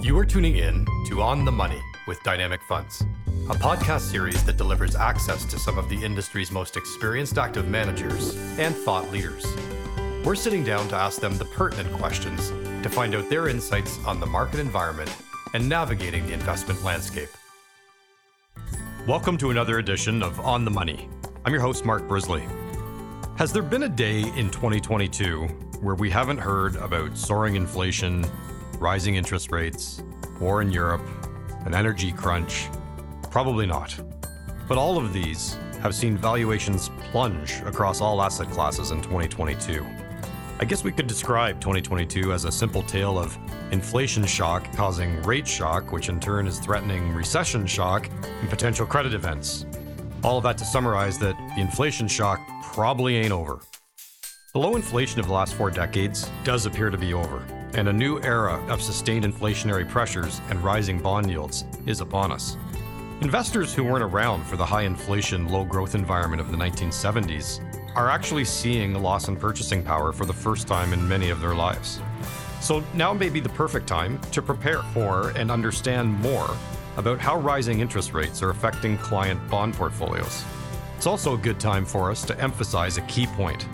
You are tuning in to On the Money with Dynamic Funds, a podcast series that delivers access to some of the industry's most experienced active managers and thought leaders. We're sitting down to ask them the pertinent questions to find out their insights on the market environment and navigating the investment landscape. Welcome to another edition of On the Money. I'm your host, Mark Brisley. Has there been a day in 2022 where we haven't heard about soaring inflation, rising interest rates, war in Europe, an energy crunch? Probably not. But all of these have seen valuations plunge across all asset classes in 2022. I guess we could describe 2022 as a simple tale of inflation shock causing rate shock, which in turn is threatening recession shock and potential credit events. All of that to summarize that the inflation shock probably ain't over. The low inflation of the last four decades does appear to be over, and a new era of sustained inflationary pressures and rising bond yields is upon us. Investors who weren't around for the high inflation, low growth environment of the 1970s are actually seeing a loss in purchasing power for the first time in many of their lives. So now may be the perfect time to prepare for and understand more about how rising interest rates are affecting client bond portfolios. It's also a good time for us to emphasize a key point.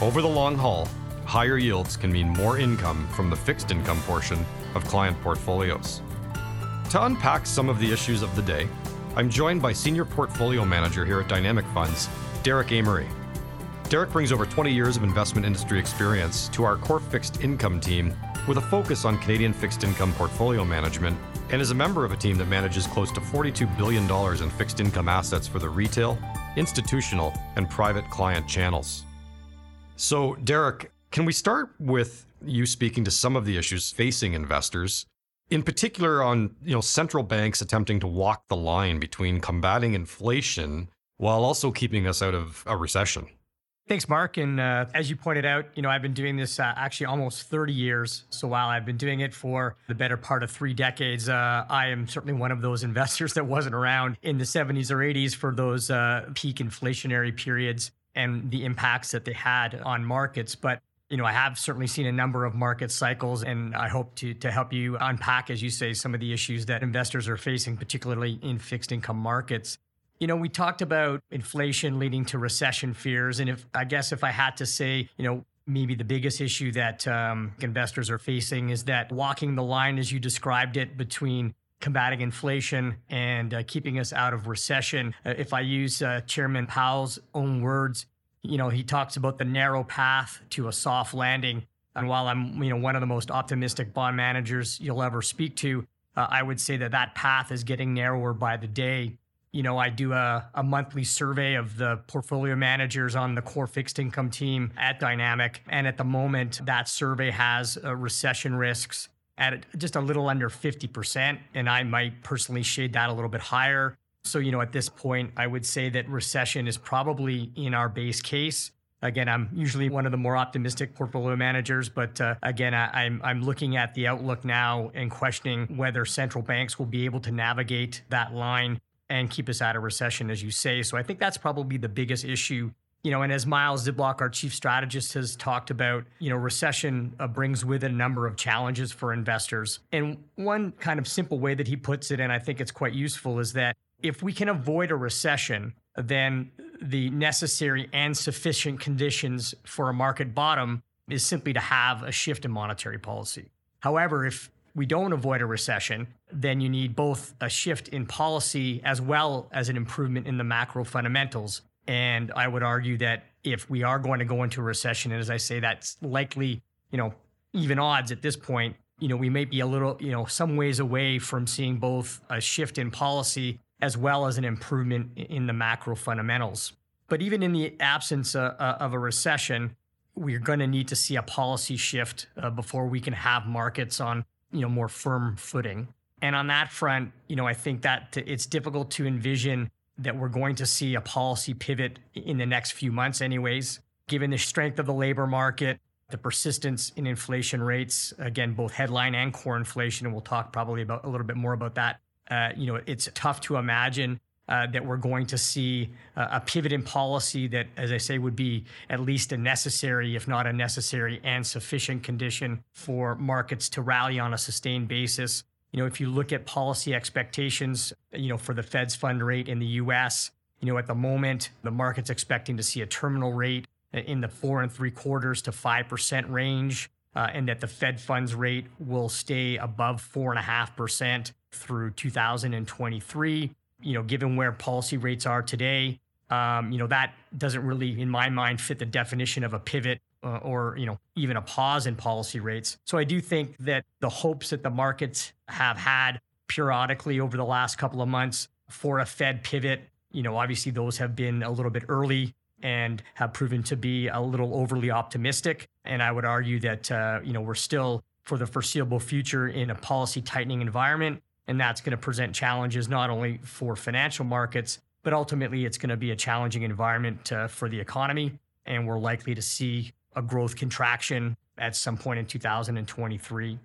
Over the long haul, higher yields can mean more income from the fixed income portion of client portfolios. To unpack some of the issues of the day, I'm joined by Senior Portfolio Manager here at Dynamic Funds, Derek Amery. Derek brings over 20 years of investment industry experience to our core fixed income team with a focus on Canadian fixed income portfolio management and is a member of a team that manages close to $42 billion in fixed income assets for the retail, institutional, and private client channels. So, Derek, can we start with you speaking to some of the issues facing investors, in particular on you know central banks attempting to walk the line between combating inflation while also keeping us out of a recession? Thanks, Mark. And uh, as you pointed out, you know, I've been doing this uh, actually almost 30 years. So while I've been doing it for the better part of three decades, uh, I am certainly one of those investors that wasn't around in the 70s or 80s for those uh, peak inflationary periods and the impacts that they had on markets. But you know, I have certainly seen a number of market cycles, and I hope to to help you unpack, as you say, some of the issues that investors are facing, particularly in fixed income markets. You know, we talked about inflation leading to recession fears. And if I guess if I had to say, you know, maybe the biggest issue that um, investors are facing is that walking the line, as you described it, between combating inflation and uh, keeping us out of recession. Uh, if I use uh, Chairman Powell's own words, you know, he talks about the narrow path to a soft landing. And while I'm, you know, one of the most optimistic bond managers you'll ever speak to, uh, I would say that that path is getting narrower by the day you know, I do a, a monthly survey of the portfolio managers on the core fixed income team at Dynamic. And at the moment, that survey has uh, recession risks at just a little under 50%. And I might personally shade that a little bit higher. So, you know, at this point, I would say that recession is probably in our base case. Again, I'm usually one of the more optimistic portfolio managers, but uh, again, I, I'm I'm looking at the outlook now and questioning whether central banks will be able to navigate that line and keep us out of recession, as you say. So I think that's probably the biggest issue. You know, and as Myles Zyblock, our chief strategist, has talked about, you know, recession uh, brings with it a number of challenges for investors. And one kind of simple way that he puts it, and I think it's quite useful, is that if we can avoid a recession, then the necessary and sufficient conditions for a market bottom is simply to have a shift in monetary policy. However, if we don't avoid a recession, then you need both a shift in policy as well as an improvement in the macro fundamentals. And I would argue that if we are going to go into a recession, and as I say, that's likely, you know, even odds at this point, you know, we may be a little, you know, some ways away from seeing both a shift in policy as well as an improvement in the macro fundamentals. But even in the absence uh, uh, of a recession, we're going to need to see a policy shift uh, before we can have markets on you know more firm footing. And on that front, you know, I think that it's difficult to envision that we're going to see a policy pivot in the next few months, anyways, given the strength of the labor market, the persistence in inflation rates, again, both headline and core inflation. And we'll talk probably about a little bit more about that. Uh, you know, it's tough to imagine uh, that we're going to see uh, a pivot in policy that, as I say, would be at least a necessary, if not a necessary and sufficient condition for markets to rally on a sustained basis. You know, if you look at policy expectations, you know, for the Fed's fund rate in the US, you know, at the moment, the market's expecting to see a terminal rate in the four and three quarters to 5% range, uh, and that the Fed funds rate will stay above 4.5% through 2023. You know, given where policy rates are today, um, you know, that doesn't really, in my mind, fit the definition of a pivot uh, or, you know, even a pause in policy rates. So I do think that the hopes that the markets have had periodically over the last couple of months for a Fed pivot, you know, obviously those have been a little bit early and have proven to be a little overly optimistic. And I would argue that, uh, you know, we're still for the foreseeable future in a policy tightening environment. And that's going to present challenges not only for financial markets, but ultimately it's going to be a challenging environment uh, for the economy. And we're likely to see a growth contraction at some point in 2023.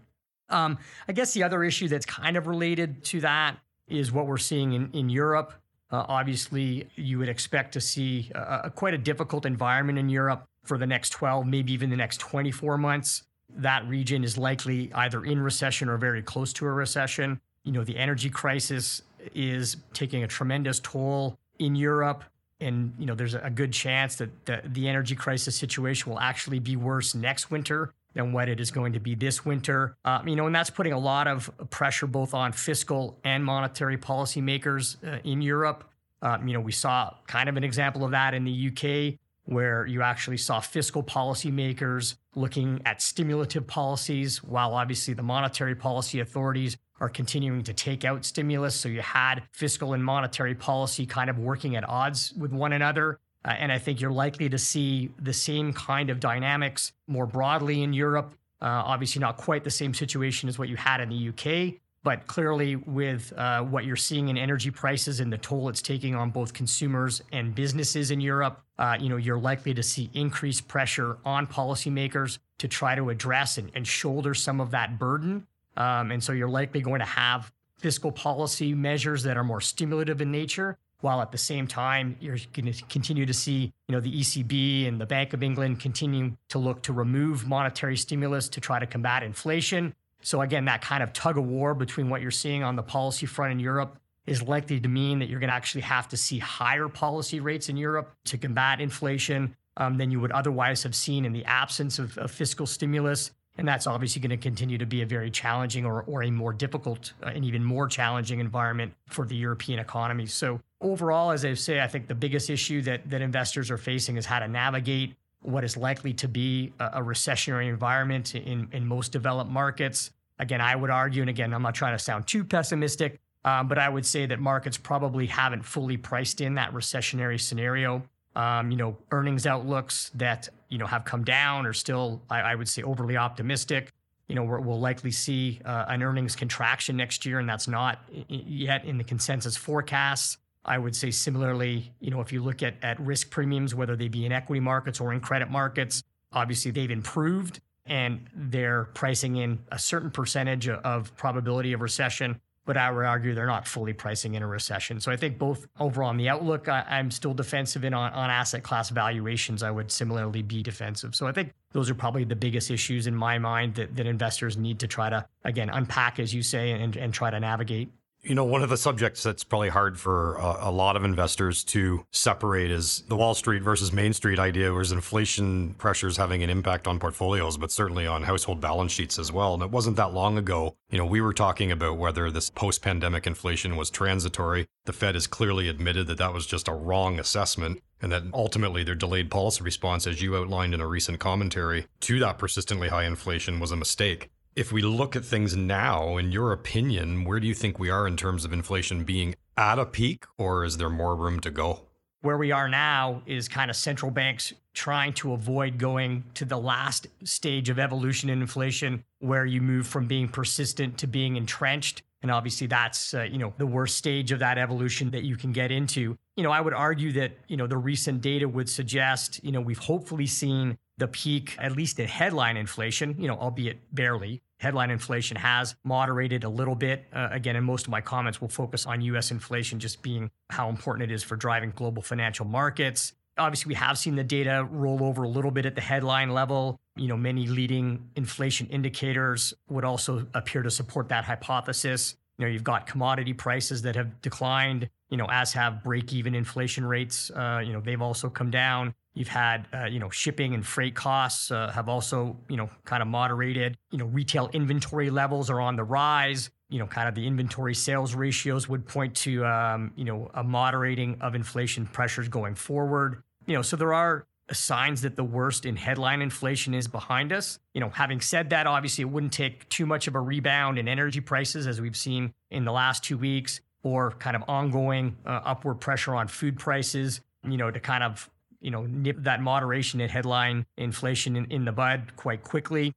Um, I guess the other issue that's kind of related to that is what we're seeing in, in Europe. Uh, obviously, you would expect to see a, a, quite a difficult environment in Europe for the next 12, maybe even the next 24 months. That region is likely either in recession or very close to a recession. You know, the energy crisis is taking a tremendous toll in Europe. And, you know, there's a good chance that the, the energy crisis situation will actually be worse next winter than what it is going to be this winter. Uh, you know, and that's putting a lot of pressure both on fiscal and monetary policymakers uh, in Europe. Um, you know, we saw kind of an example of that in the UK, where you actually saw fiscal policymakers looking at stimulative policies, while obviously the monetary policy authorities are continuing to take out stimulus. So you had fiscal and monetary policy kind of working at odds with one another. Uh, and I think you're likely to see the same kind of dynamics more broadly in Europe. Uh, obviously, not quite the same situation as what you had in the UK, but clearly, with uh, what you're seeing in energy prices and the toll it's taking on both consumers and businesses in Europe, uh, you know, you're likely to see increased pressure on policymakers to try to address and, and shoulder some of that burden. Um, and so you're likely going to have fiscal policy measures that are more stimulative in nature while at the same time you're going to continue to see you know the ECB and the Bank of England continuing to look to remove monetary stimulus to try to combat inflation. So again, that kind of tug of war between what you're seeing on the policy front in Europe is likely to mean that you're going to actually have to see higher policy rates in Europe to combat inflation um, than you would otherwise have seen in the absence of, of fiscal stimulus. And that's obviously going to continue to be a very challenging or, or a more difficult uh, and even more challenging environment for the European economy. So overall, as I say, I think the biggest issue that, that investors are facing is how to navigate what is likely to be a, a recessionary environment in, in most developed markets. Again, I would argue, and again, I'm not trying to sound too pessimistic, um, but I would say that markets probably haven't fully priced in that recessionary scenario. Um, you know, earnings outlooks that you know have come down are still, I, I would say, overly optimistic. You know, we will likely see uh, an earnings contraction next year, and that's not yet in the consensus forecasts. I would say similarly, you know, if you look at, at risk premiums, whether they be in equity markets or in credit markets, obviously they've improved and they're pricing in a certain percentage of probability of recession. But I would argue they're not fully pricing in a recession. So I think both overall on the outlook, I, am still defensive, and on, on asset class valuations, I would similarly be defensive. So I think those are probably the biggest issues in my mind that, that investors need to try to, again, unpack, as you say, and, and try to navigate. You know, one of the subjects that's probably hard for a, a, lot of investors to separate is the Wall Street versus Main Street idea, whereas inflation pressures having an impact on portfolios, but certainly on household balance sheets as well. And it wasn't that long ago, you know, we were talking about whether this post pandemic inflation was transitory. The Fed has clearly admitted that that was just a wrong assessment and that ultimately their delayed policy response, as you outlined in a recent commentary, to that persistently high inflation was a mistake. If we look at things now, in your opinion, where do you think we are in terms of inflation being at a peak, or is there more room to go? Where we are now is kind of central banks trying to avoid going to the last stage of evolution in inflation, where you move from being persistent to being entrenched. And obviously, that's uh, you know the worst stage of that evolution that you can get into. You know, I would argue that you know the recent data would suggest you know we've hopefully seen the peak, at least in headline inflation, you know, albeit barely. Headline inflation has moderated a little bit. Uh, again, and most of my comments will focus on US inflation just being how important it is for driving global financial markets. Obviously, we have seen the data roll over a little bit at the headline level. You know, many leading inflation indicators would also appear to support that hypothesis. You know, you've got commodity prices that have declined, you know, as have break even inflation rates. Uh, you know, they've also come down. You've had, uh, you know, shipping and freight costs uh, have also, you know, kind of moderated. You know, retail inventory levels are on the rise. You know, kind of the inventory sales ratios would point to, um, you know, a moderating of inflation pressures going forward. You know, so there are signs that the worst in headline inflation is behind us. You know, having said that, obviously it wouldn't take too much of a rebound in energy prices as we've seen in the last two weeks, or kind of ongoing uh, upward pressure on food prices, you know, to kind of you know nip that moderation in headline inflation in, in the bud quite quickly.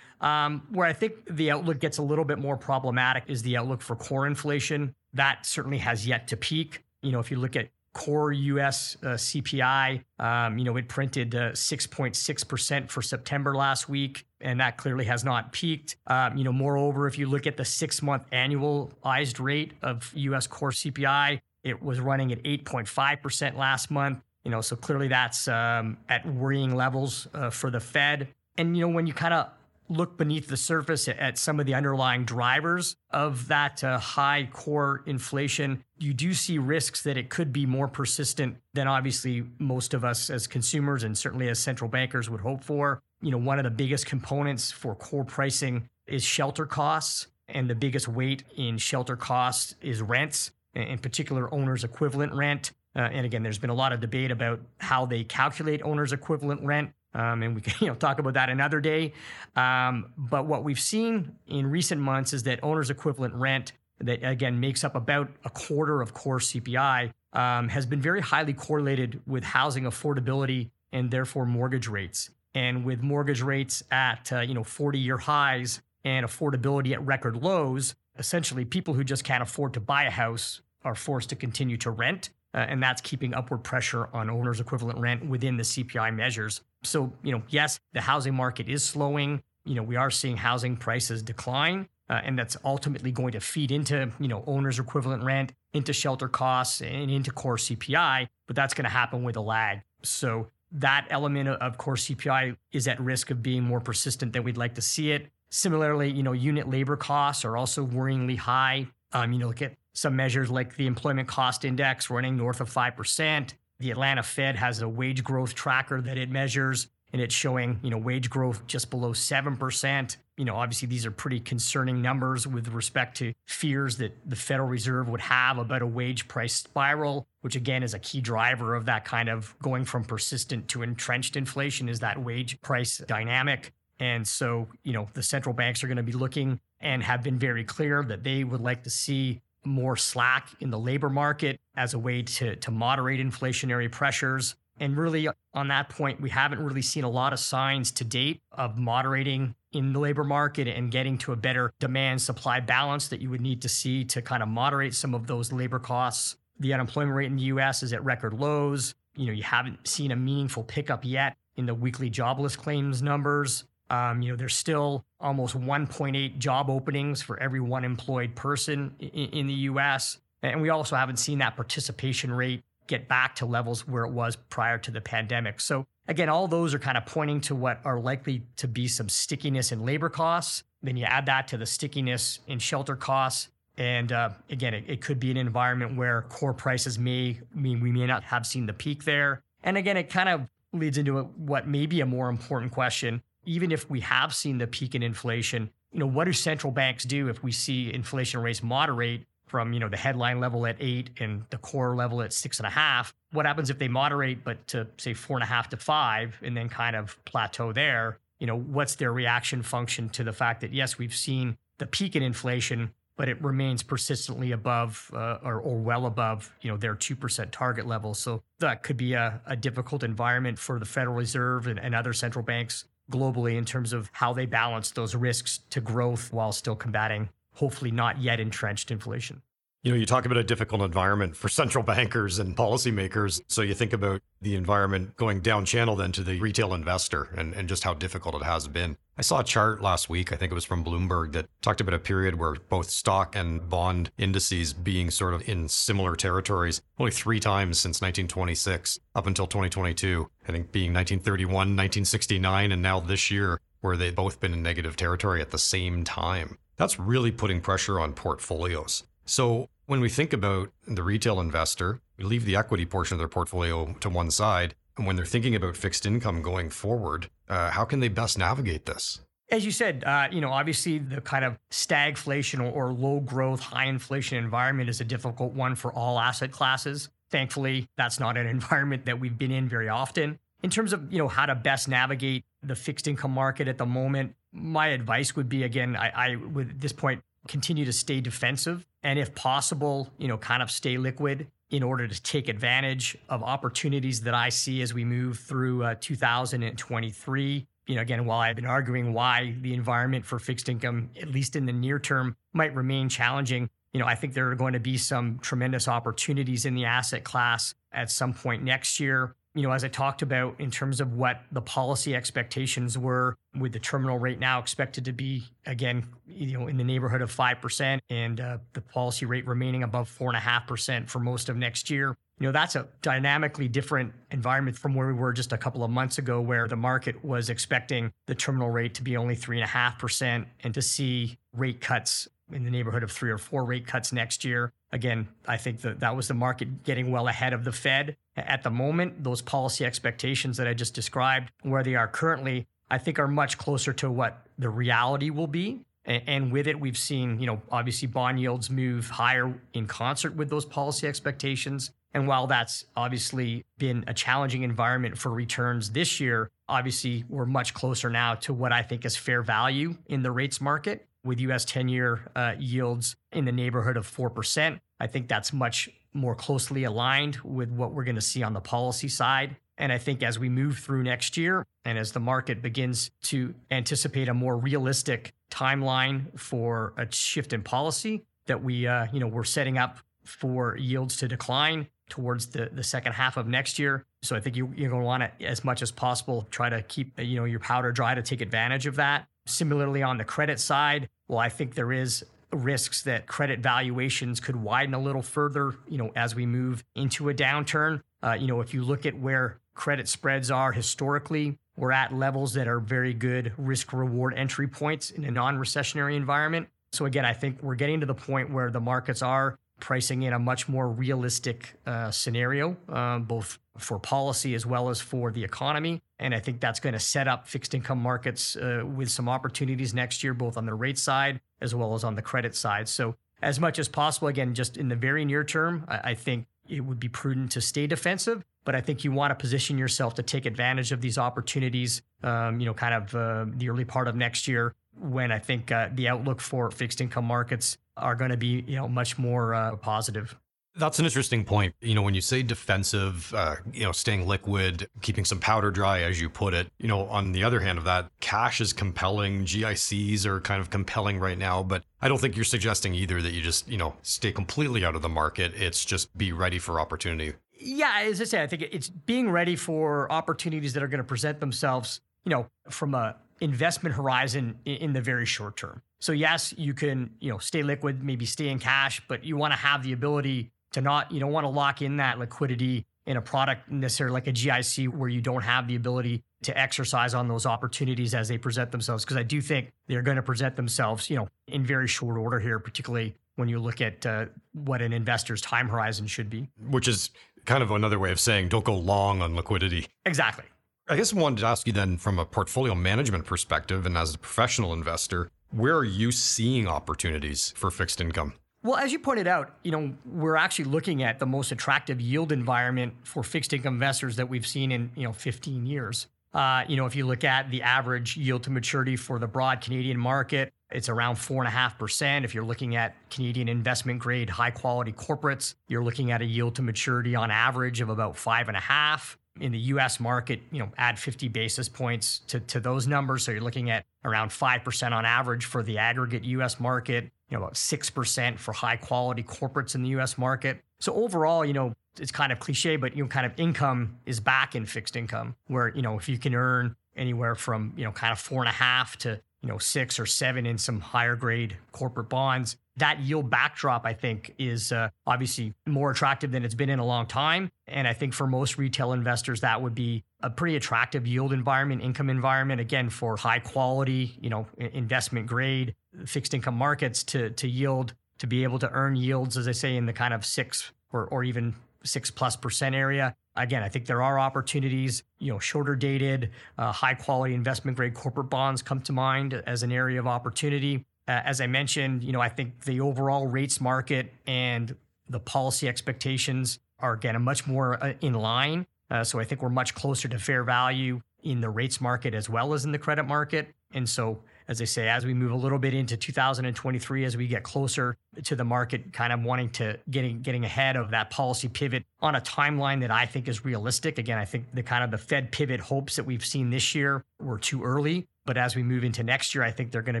Um, where I think the outlook gets a little bit more problematic is the outlook for core inflation. That certainly has yet to peak. You know, if you look at core US uh, CPI. Um, you know, it printed uh, 6.6% for September last week, and that clearly has not peaked. Um, you know, moreover, if you look at the six month annualized rate of US core CPI, it was running at 8.5% last month. You know, so clearly that's um, at worrying levels uh, for the Fed. And, you know, when you kind of look beneath the surface at some of the underlying drivers of that uh, high core inflation, you do see risks that it could be more persistent than obviously most of us as consumers and certainly as central bankers would hope for. You know, one of the biggest components for core pricing is shelter costs, and the biggest weight in shelter costs is rents, in particular owner's equivalent rent. Uh, and again, there's been a lot of debate about how they calculate owner's equivalent rent. Um, and we can you know talk about that another day. Um, but what we've seen in recent months is that owner's equivalent rent, that again makes up about a quarter of core CPI, um, has been very highly correlated with housing affordability and therefore mortgage rates. And with mortgage rates at uh, you know 40-year highs and affordability at record lows, essentially people who just can't afford to buy a house are forced to continue to rent. Uh, and that's keeping upward pressure on owner's equivalent rent within the CPI measures. So, you know, yes, the housing market is slowing. You know, we are seeing housing prices decline. Uh, and that's ultimately going to feed into you know owner's equivalent rent into shelter costs and into core cpi but that's going to happen with a lag so that element of core cpi is at risk of being more persistent than we'd like to see it similarly you know unit labor costs are also worryingly high um, you know look at some measures like the employment cost index running north of 5% the Atlanta Fed has a wage growth tracker that it measures, and it's showing, you know, wage growth just below 7%. You know, obviously these are pretty concerning numbers with respect to fears that the Federal Reserve would have about a wage price spiral, which again is a key driver of that kind of going from persistent to entrenched inflation is that wage price dynamic. And so, you know, the central banks are going to be looking and have been very clear that they would like to see more slack in the labor market as a way to, to moderate inflationary pressures. And really, on that point, we haven't really seen a lot of signs to date of moderating in the labor market and getting to a better demand supply balance that you would need to see to kind of moderate some of those labor costs. The unemployment rate in the US is at record lows. You know, you haven't seen a meaningful pickup yet in the weekly jobless claims numbers. Um, you know, there's still almost 1.8 job openings for every one employed person in, in the US. And we also haven't seen that participation rate get back to levels where it was prior to the pandemic. So, again, all those are kind of pointing to what are likely to be some stickiness in labor costs. Then you add that to the stickiness in shelter costs. And uh, again, it, it could be an environment where core prices may mean we may not have seen the peak there. And again, it kind of leads into a, what may be a more important question even if we have seen the peak in inflation, you know, what do central banks do if we see inflation rates moderate from, you know, the headline level at eight and the core level at six and a half? What happens if they moderate, but to say four and a half to five and then kind of plateau there? You know, what's their reaction function to the fact that, yes, we've seen the peak in inflation, but it remains persistently above uh, or, or, well above you know their 2% target level so that could be a, a difficult environment for the federal reserve and, and, other central banks globally in terms of how they balance those risks to growth while still combating hopefully not yet entrenched inflation. You know, you talk about a difficult environment for central bankers and policymakers. So you think about the environment going down channel then to the retail investor and, and just how difficult it has been. I saw a chart last week, I think it was from Bloomberg, that talked about a period where both stock and bond indices being sort of in similar territories only three times since 1926 up until 2022. I think being 1931, 1969, and now this year, where they've both been in negative territory at the same time. That's really putting pressure on portfolios. So when we think about the retail investor, we leave the equity portion of their portfolio to one side. And when they're thinking about fixed income going forward, uh, how can they best navigate this? As you said, uh, you know, obviously the kind of stagflation or, or low growth, high inflation environment is a difficult one for all asset classes. Thankfully, that's not an environment that we've been in very often. In terms of, you know, how to best navigate the fixed income market at the moment, my advice would be again, I, I would at this point continue to stay defensive and if possible, you know, kind of stay liquid in order to take advantage of opportunities that I see as we move through uh, 2023. You know, again, while I've been arguing why the environment for fixed income, at least in the near term, might remain challenging, you know, I think there are going to be some tremendous opportunities in the asset class at some point next year you know, as I talked about in terms of what the policy expectations were with the terminal rate now expected to be, again, you know, in the neighborhood of 5% and uh, the policy rate remaining above 4.5% for most of next year. You know, that's a dynamically different environment from where we were just a couple of months ago, where the market was expecting the terminal rate to be only 3.5% and to see rate cuts in the neighborhood of three or four rate cuts next year. Again, I think that that was the market getting well ahead of the Fed. At the moment, those policy expectations that I just described, where they are currently, I think are much closer to what the reality will be. And with it, we've seen, you know, obviously bond yields move higher in concert with those policy expectations. And while that's obviously been a challenging environment for returns this year, obviously we're much closer now to what I think is fair value in the rates market with US 10 year uh, yields in the neighborhood of 4%. I think that's much more closely aligned with what we're going to see on the policy side. And I think as we move through next year and as the market begins to anticipate a more realistic timeline for a shift in policy, that we, uh, you know, we're setting up for yields to decline towards the, the second half of next year. So I think you, you're going to want to, as much as possible, try to keep, you know, your powder dry to take advantage of that. Similarly, on the credit side, well, I think there is risks that credit valuations could widen a little further, you know, as we move into a downturn. Uh, you know, if you look at where credit spreads are historically, we're at levels that are very good risk reward entry points in a non recessionary environment. So, again, I think we're getting to the point where the markets are pricing in a much more realistic uh, scenario, uh, both for policy as well as for the economy. And I think that's going to set up fixed income markets uh, with some opportunities next year, both on the rate side as well as on the credit side. So, as much as possible, again, just in the very near term, I, I think it would be prudent to stay defensive. But I think you want to position yourself to take advantage of these opportunities, um, you know, kind of uh, the early part of next year when I think uh, the outlook for fixed income markets are going to be, you know, much more uh, positive. That's an interesting point. You know, when you say defensive, uh, you know, staying liquid, keeping some powder dry, as you put it, you know, on the other hand of that, cash is compelling. GICs are kind of compelling right now, but I don't think you're suggesting either that you just, you know, stay completely out of the market. It's just be ready for opportunity. Yeah, as I say, I think it's being ready for opportunities that are going to present themselves, you know, from a investment horizon in the very short term. So yes, you can, you know, stay liquid, maybe stay in cash, but you want to have the ability to not, you don't want to lock in that liquidity in a product necessarily like a GIC where you don't have the ability to exercise on those opportunities as they present themselves. Because I do think they're going to present themselves, you know, in very short order here, particularly when you look at uh, what an investor's time horizon should be. Which is kind of another way of saying don't go long on liquidity. Exactly. I guess I wanted to ask you then from a portfolio management perspective and as a professional investor, where are you seeing opportunities for fixed income? Well, as you pointed out, you know, we're actually looking at the most attractive yield environment for fixed income investors that we've seen in, you know, 15 years. Uh, you know, if you look at the average yield to maturity for the broad Canadian market, it's around 4.5%. If you're looking at Canadian investment grade, high quality corporates, you're looking at a yield to maturity on average of about 5.5 in the US market, you know, add 50 basis points to, to those numbers. So you're looking at around 5% on average for the aggregate US market, you know, about 6% for high quality corporates in the US market. So overall, you know, it's kind of cliche, but you know, kind of income is back in fixed income where, you know, if you can earn anywhere from, you know, kind of four and a half to, you know, six or seven in some higher grade corporate bonds, that yield backdrop, I think, is uh, obviously more attractive than it's been in a long time. And I think for most retail investors, that would be a pretty attractive yield environment, income environment, again, for high quality, you know, investment grade fixed income markets to, to yield, to be able to earn yields, as I say, in the kind of six or, or even six plus percent area. Again, I think there are opportunities, you know, shorter dated, uh, high quality investment grade corporate bonds come to mind as an area of opportunity. Uh, as I mentioned, you know, I think the overall rates market and the policy expectations are again much more uh, in line. Uh, so I think we're much closer to fair value in the rates market as well as in the credit market. And so as I say, as we move a little bit into 2023, as we get closer to the market, kind of wanting to getting getting ahead of that policy pivot on a timeline that I think is realistic. Again, I think the kind of the Fed pivot hopes that we've seen this year were too early. But as we move into next year, I think they're going to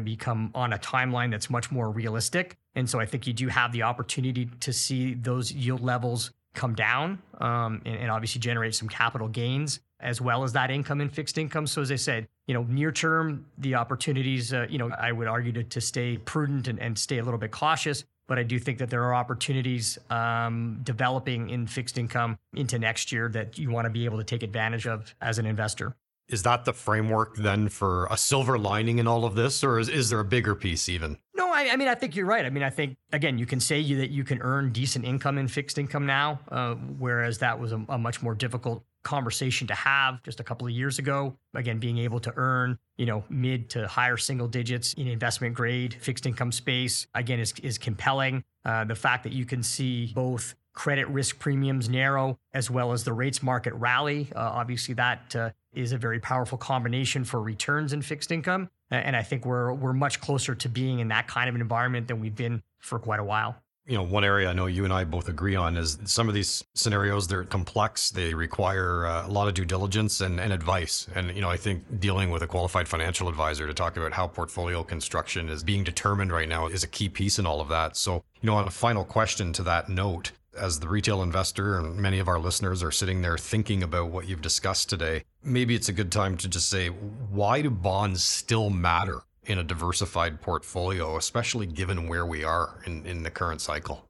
become on a timeline that's much more realistic. And so I think you do have the opportunity to see those yield levels come down um, and, and, obviously generate some capital gains as well as that income in fixed income. So as I said, you know, near term, the opportunities, uh, you know, I would argue to, to stay prudent and, and stay a little bit cautious. But I do think that there are opportunities um, developing in fixed income into next year that you want to be able to take advantage of as an investor. Is that the framework then for a silver lining in all of this, or is, is there a bigger piece even? No, I, I mean, I think you're right. I mean, I think, again, you can say you, that you can earn decent income in fixed income now, uh, whereas that was a, a much more difficult conversation to have just a couple of years ago. Again, being able to earn, you know, mid to higher single digits in investment grade fixed income space, again, is, is compelling. Uh, the fact that you can see both credit risk premiums narrow as well as the rates market rally, uh, obviously that uh, is a very powerful combination for returns in fixed income. And I think we're we're much closer to being in that kind of an environment than we've been for quite a while. You know, one area I know you and I both agree on is some of these scenarios, they're complex. They require uh, a lot of due diligence and, and advice. And, you know, I think dealing with a qualified financial advisor to talk about how portfolio construction is being determined right now is a key piece in all of that. So, you know, on a final question to that note, as the retail investor and many of our listeners are sitting there thinking about what you've discussed today, maybe it's a good time to just say, why do bonds still matter in a diversified portfolio, especially given where we are in, in the current cycle?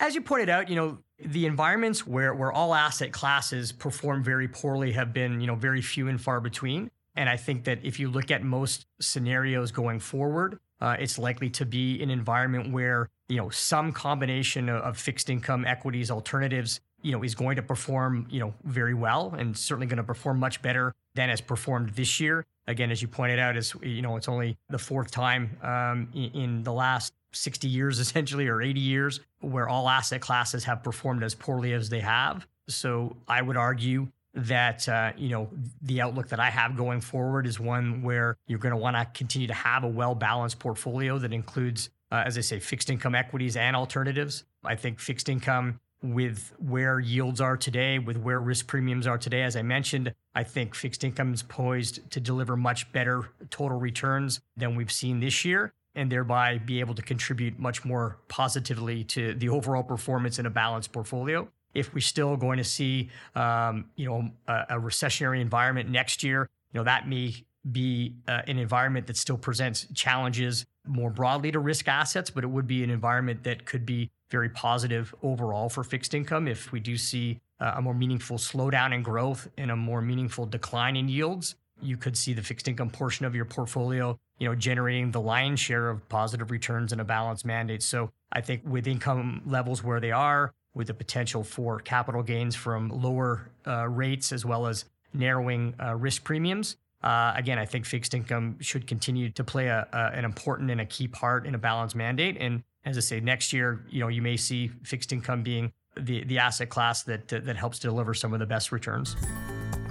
As you pointed out, you know, the environments where, where all asset classes perform very poorly have been, you know, very few and far between. And I think that if you look at most scenarios going forward, uh, it's likely to be an environment where you know some combination of fixed income equities alternatives you know is going to perform you know very well and certainly going to perform much better than has performed this year. Again as you pointed out is you know it's only the fourth time um, in, the last 60 years essentially or 80 years where all asset classes have performed as poorly as they have. So i would argue that uh, you know the outlook that I have going forward is one where you're going to want to continue to have a well balanced portfolio that includes, uh, as I say, fixed income equities and alternatives. I think fixed income with where yields are today, with where risk premiums are today, as I mentioned, I think fixed income is poised to deliver much better total returns than we've seen this year. And thereby be able to contribute much more positively to the overall performance in a balanced portfolio if we're still going to see, um, you know, a, a, recessionary environment next year, you know, that may be uh, an environment that still presents challenges more broadly to risk assets, but it would be an environment that could be very positive overall for fixed income if we do see a more meaningful slowdown in growth and a more meaningful decline in yields. You could see the fixed income portion of your portfolio, you know, generating the lion's share of positive returns in a balanced mandate. So I think with income levels where they are, with the potential for capital gains from lower uh, rates as well as narrowing uh, risk premiums. Uh, again, I think fixed income should continue to play a, a, an important and a key part in a balanced mandate. And as I say, next year, you know, you may see fixed income being the, the asset class that, that helps deliver some of the best returns.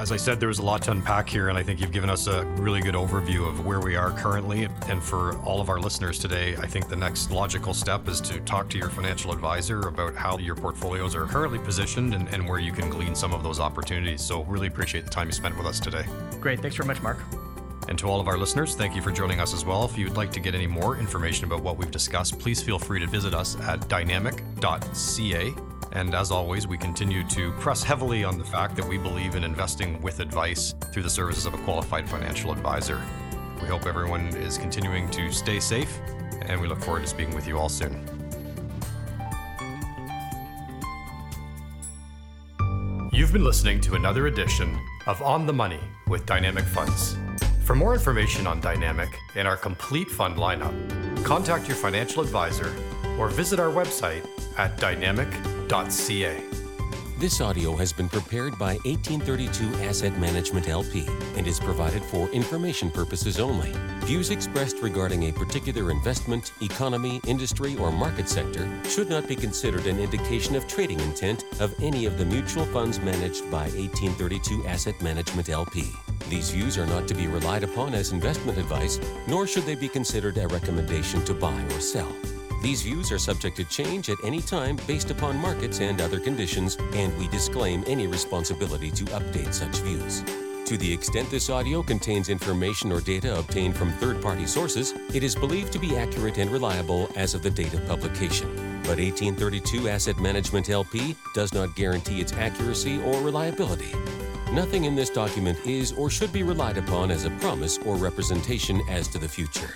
As I said, there was a lot to unpack here, and I think you've given us a really good overview of where we are currently. And for all of our listeners today, I think the next logical step is to talk to your financial advisor about how your portfolios are currently positioned and, and where you can glean some of those opportunities. So, really appreciate the time you spent with us today. Great. Thanks very much, Mark. And to all of our listeners, thank you for joining us as well. If you'd like to get any more information about what we've discussed, please feel free to visit us at dynamic.ca and as always, we continue to press heavily on the fact that we believe in investing with advice through the services of a qualified financial advisor. We hope everyone is continuing to stay safe, and we look forward to speaking with you all soon. You've been listening to another edition of On the Money with Dynamic Funds. For more information on Dynamic and our complete fund lineup, contact your financial advisor or visit our website at This audio has been prepared by 1832 Asset Management LP and is provided for information purposes only. Views expressed regarding a particular investment, economy, industry, or market sector should not be considered an indication of trading intent of any of the mutual funds managed by 1832 Asset Management LP. These views are not to be relied upon as investment advice, nor should they be considered a recommendation to buy or sell. These views are subject to change at any time based upon markets and other conditions, and we disclaim any responsibility to update such views. To the extent this audio contains information or data obtained from third party sources, it is believed to be accurate and reliable as of the date of publication. But 1832 Asset Management LP does not guarantee its accuracy or reliability. Nothing in this document is or should be relied upon as a promise or representation as to the future.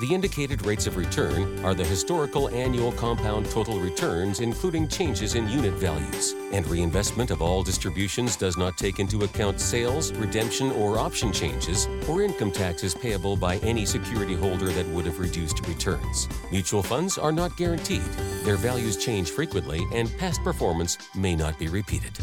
The indicated rates of return are the historical annual compound total returns, including changes in unit values. And reinvestment of all distributions does not take into account sales, redemption, or option changes, or income taxes payable by any security holder that would have reduced returns. Mutual funds are not guaranteed. Their values change frequently, and past performance may not be repeated.